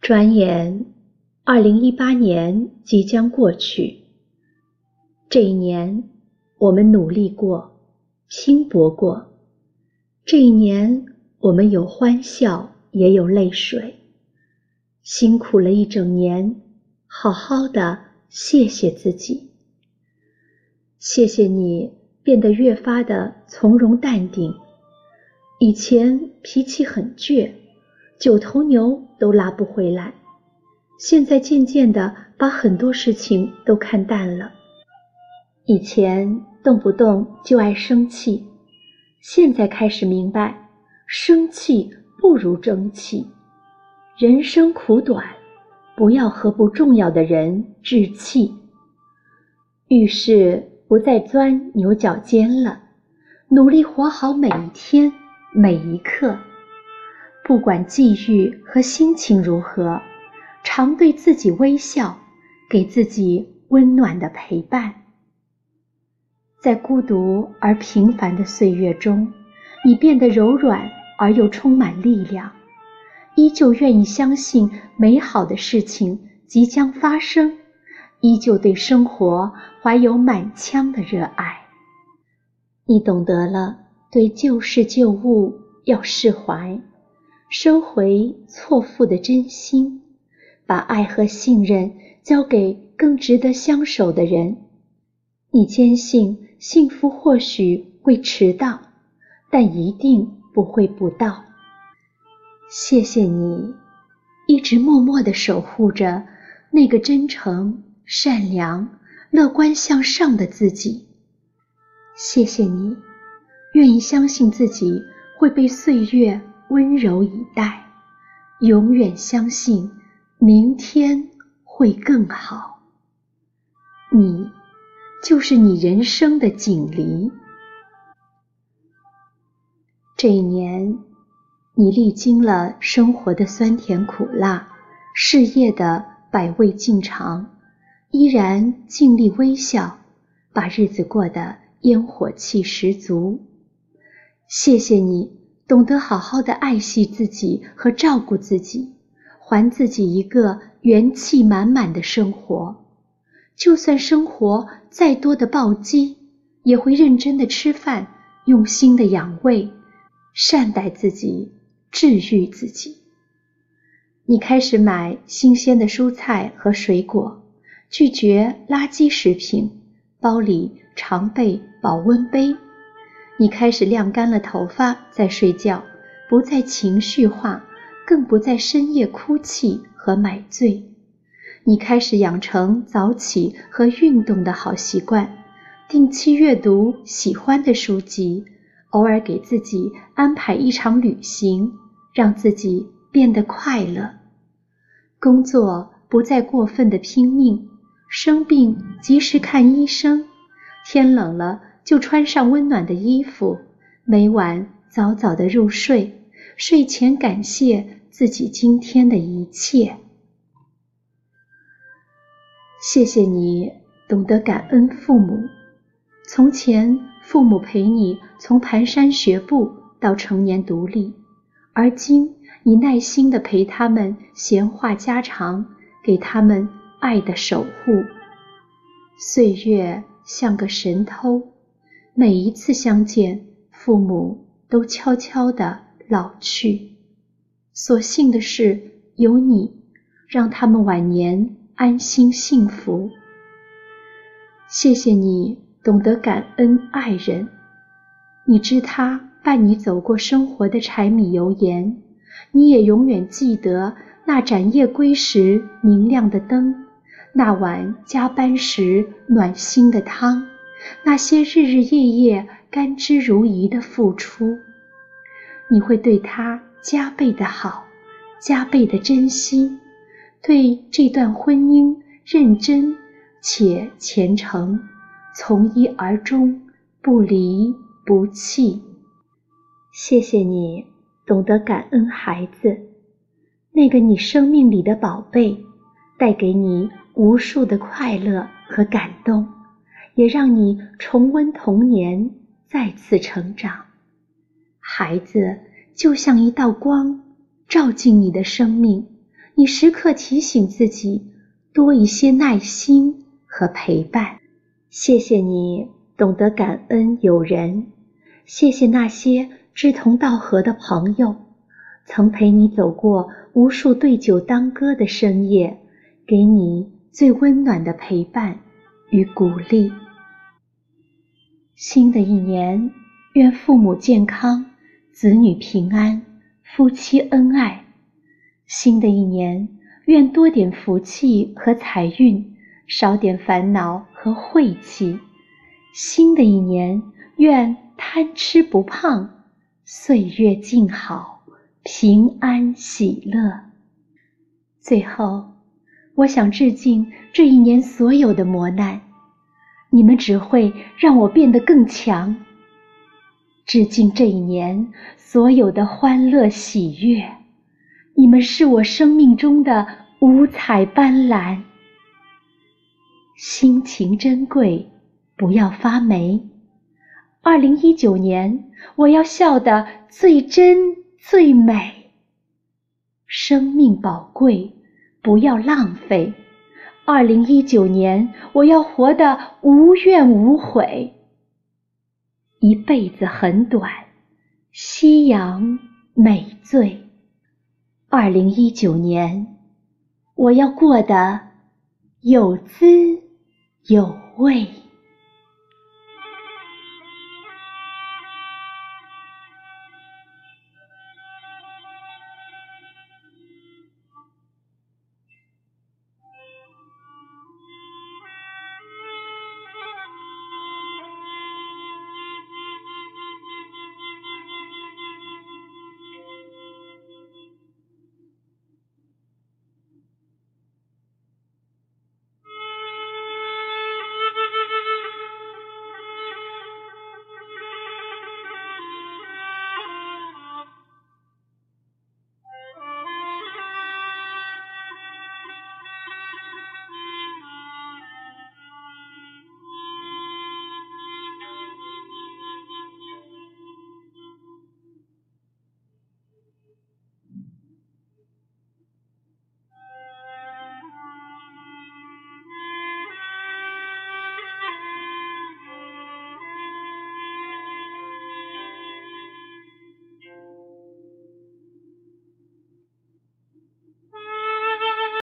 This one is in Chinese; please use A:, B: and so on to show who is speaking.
A: 转眼，二零一八年即将过去。这一年，我们努力过，拼搏过。这一年，我们有欢笑，也有泪水。辛苦了一整年，好好的谢谢自己。谢谢你变得越发的从容淡定。以前脾气很倔。九头牛都拉不回来，现在渐渐的把很多事情都看淡了。以前动不动就爱生气，现在开始明白，生气不如争气。人生苦短，不要和不重要的人置气。遇事不再钻牛角尖了，努力活好每一天每一刻。不管际遇和心情如何，常对自己微笑，给自己温暖的陪伴。在孤独而平凡的岁月中，你变得柔软而又充满力量，依旧愿意相信美好的事情即将发生，依旧对生活怀有满腔的热爱。你懂得了对旧事旧物要释怀。收回错付的真心，把爱和信任交给更值得相守的人。你坚信幸福或许会迟到，但一定不会不到。谢谢你，一直默默的守护着那个真诚、善良、乐观向上的自己。谢谢你，愿意相信自己会被岁月。温柔以待，永远相信明天会更好。你就是你人生的锦鲤。这一年，你历经了生活的酸甜苦辣，事业的百味尽尝，依然尽力微笑，把日子过得烟火气十足。谢谢你。懂得好好的爱惜自己和照顾自己，还自己一个元气满满的生活。就算生活再多的暴击，也会认真的吃饭，用心的养胃，善待自己，治愈自己。你开始买新鲜的蔬菜和水果，拒绝垃圾食品，包里常备保温杯。你开始晾干了头发再睡觉，不再情绪化，更不再深夜哭泣和买醉。你开始养成早起和运动的好习惯，定期阅读喜欢的书籍，偶尔给自己安排一场旅行，让自己变得快乐。工作不再过分的拼命，生病及时看医生，天冷了。就穿上温暖的衣服，每晚早早的入睡，睡前感谢自己今天的一切。谢谢你懂得感恩父母。从前，父母陪你从蹒跚学步到成年独立，而今你耐心的陪他们闲话家常，给他们爱的守护。岁月像个神偷。每一次相见，父母都悄悄地老去。所幸的是有你，让他们晚年安心幸福。谢谢你懂得感恩爱人，你知他伴你走过生活的柴米油盐，你也永远记得那盏夜归时明亮的灯，那碗加班时暖心的汤。那些日日夜夜甘之如饴的付出，你会对他加倍的好，加倍的珍惜，对这段婚姻认真且虔诚，从一而终，不离不弃。谢谢你懂得感恩孩子，那个你生命里的宝贝，带给你无数的快乐和感动，也让你重温童年，再次成长。孩子就像一道光，照进你的生命，你时刻提醒自己多一些耐心和陪伴。谢谢你懂得感恩有人，谢谢那些志同道合的朋友，曾陪你走过无数对酒当歌的深夜，给你最温暖的陪伴与鼓励。新的一年，愿父母健康。子女平安，夫妻恩爱。新的一年，愿多点福气和财运，少点烦恼和晦气。新的一年，愿贪吃不胖，岁月静好，平安喜乐。最后，我想致敬这一年所有的磨难，你们只会让我变得更强。致敬这一年所有的欢乐喜悦，你们是我生命中的五彩斑斓。心情珍贵，不要发霉。二零一九年，我要笑得最真最美。生命宝贵，不要浪费。二零一九年，我要活得无怨无悔。一辈子很短，夕阳美醉。二零一九年，我要过得有滋有味。